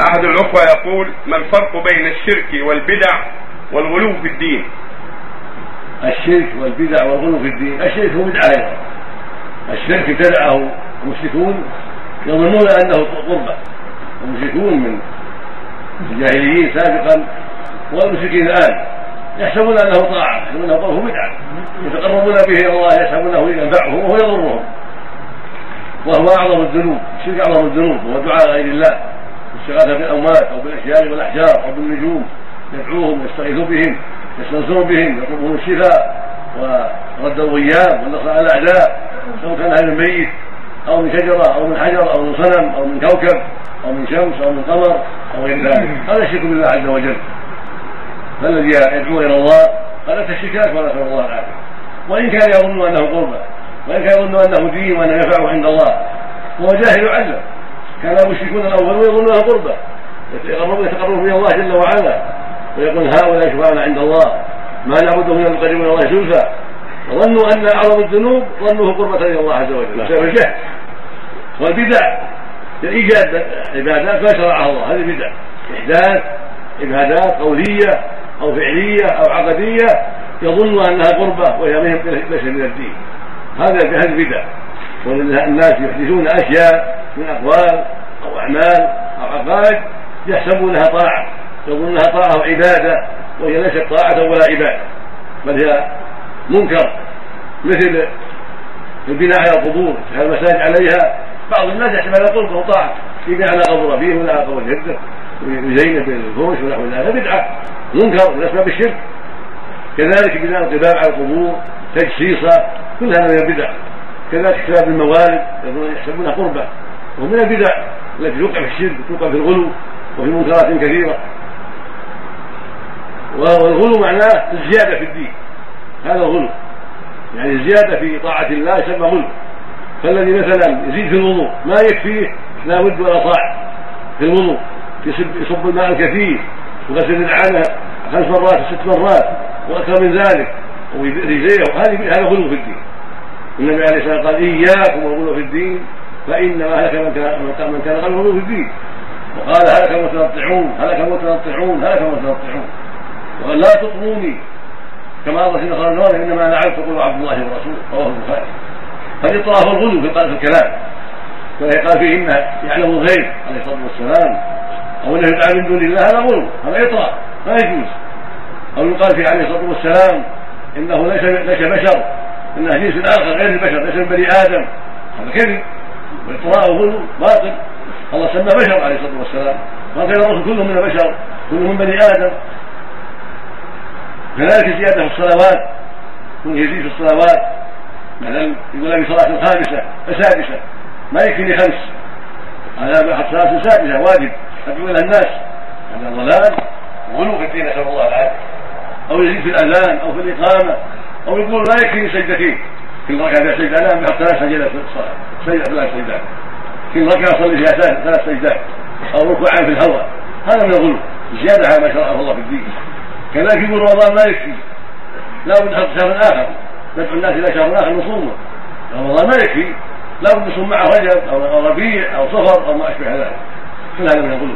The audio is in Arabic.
أحد الأخوة يقول ما الفرق بين الشرك والبدع والغلو في الدين؟ الشرك والبدع والغلو في الدين. الشرك هو بدعة أيضا. الشرك ابتدعه المشركون يظنون أنه قربة المشركون من الجاهليين سابقا والمشركين الآن يحسبون أنه طاعة يحسبون طاعة بدعة. يتقربون به إلى الله يحسبونه ينفعهم وهو يضرهم. وهو أعظم الذنوب الشرك أعظم الذنوب وهو دعاء غير الله. الاستغاثة بالأموات أو بالأشجار والأحجار أو بالنجوم يدعوهم ويستغيث بهم يستنصر بهم يطلبهم الشفاء ورد الغياب والنصر على الأعداء سواء كان هذا الميت أو من شجرة أو من حجر أو من صنم أو من كوكب أو من شمس أو من قمر أو غير ذلك. هذا الشرك بالله عز وجل. فالذي يدعو إلى الله هذا الشركات ونسأل الله العافية وإن كان يظن أنه قربة وإن كان يظن أنه دين وأنه ينفعه عند الله هو جاهل علم كان المشركون الأولون يظنونها قربة. يتقربون يتقربون إلى الله جل وعلا. ويقول هؤلاء شفعاءنا عند الله ما نعبدهم الا ليقربون إلى الله زلفى وظنوا أن أعظم الذنوب ظنوه قربة إلى الله عز وجل. بسبب الجهل. والبدع. ايجاد عبادات ما شرعها الله. هذه بدع. إحداث عبادات قولية أو فعلية أو عقدية يظن أنها قربة وهي ليس من الدين. هذا هذه بدع. والناس يحدثون أشياء من أقوال أو أعمال أو عقائد يحسبونها طاعة يظنونها طاعة وعباده وهي ليست طاعة ولا عبادة بل هي منكر مثل البناء على القبور المساجد عليها بعض الناس يحسب هذا قرب وطاعه يبني على قبر ابيه ولا قبر جدة ويزين بالفرش ونحو ذلك بدعة منكر من اسباب الشرك كذلك بناء القباب على القبور تجسيصا كل هذا من البدع. كذلك كتاب الموالد يحسبونها قربة ومن البدع. التي توقع في الشرك توقع في الغلو وفي منكرات كثيرة. والغلو معناه الزيادة في الدين. هذا الغلو. يعني الزيادة في طاعة الله يسمى غلو. فالذي مثلا يزيد في الوضوء ما يكفيه لا بد ولا صاع في الوضوء. يصب, يصب الماء الكثير وغسل العنة خمس مرات وست مرات وأكثر من ذلك ورجليه هذا غلو في الدين. النبي عليه الصلاة والسلام قال إياكم والغلو في الدين. فإنما هلك من كان من كان قبله في الدين وقال هلك المتنطعون هلك المتنطعون هلك المتنطعون. وقال لا تطروني كما قال نصارى النار إنما أنا عبد تقول عبد الله ورسوله رواه البخاري. فالاطراف الغلو في الكلام. قال فيه انه يعلم الغيب عليه الصلاة والسلام. أو إنه يدعى من دون الله هذا غلو هذا إطراف ما يجوز. أو يقال فيه عليه الصلاة والسلام إنه ليس ليس بشر. إنه جنس آخر غير البشر ليس من بني آدم. هذا كذب. واطراء غلو باطل. الله سمى بشر عليه الصلاة والسلام. ما كان الرسل كلهم من البشر كلهم بني آدم. كذلك زياده في الصلوات يكون يزيد في الصلوات. مثلا يقول ابي صلاة خامسة فسادسة. ما يكفيني خمس. هذا صلاه سادسة واجب. أدعو إلى الناس. هذا ضلال. وغلو في الدين نسأل الله العافية. أو يزيد في الأذان أو في الإقامة أو يقول لا يكفيني سجدتين. فيها سجده لا بحط ثلاث سجدات في الصلاه سجده ثلاث سجدات كل ركعه اصلي فيها ثلاث سجدات. أو ركوعان في الهواء. هذا من الغلو. زيادة على ما شرعه الله في الدين. كذلك يقول رمضان ما يكفي. لا بد نحط شهر آخر. ندعو الناس إلى شهر آخر نصومه. رمضان ما يكفي. لا بد نصوم معه رجب أو ربيع أو صفر أو ما أشبه ذلك. كل هذا من الغلو.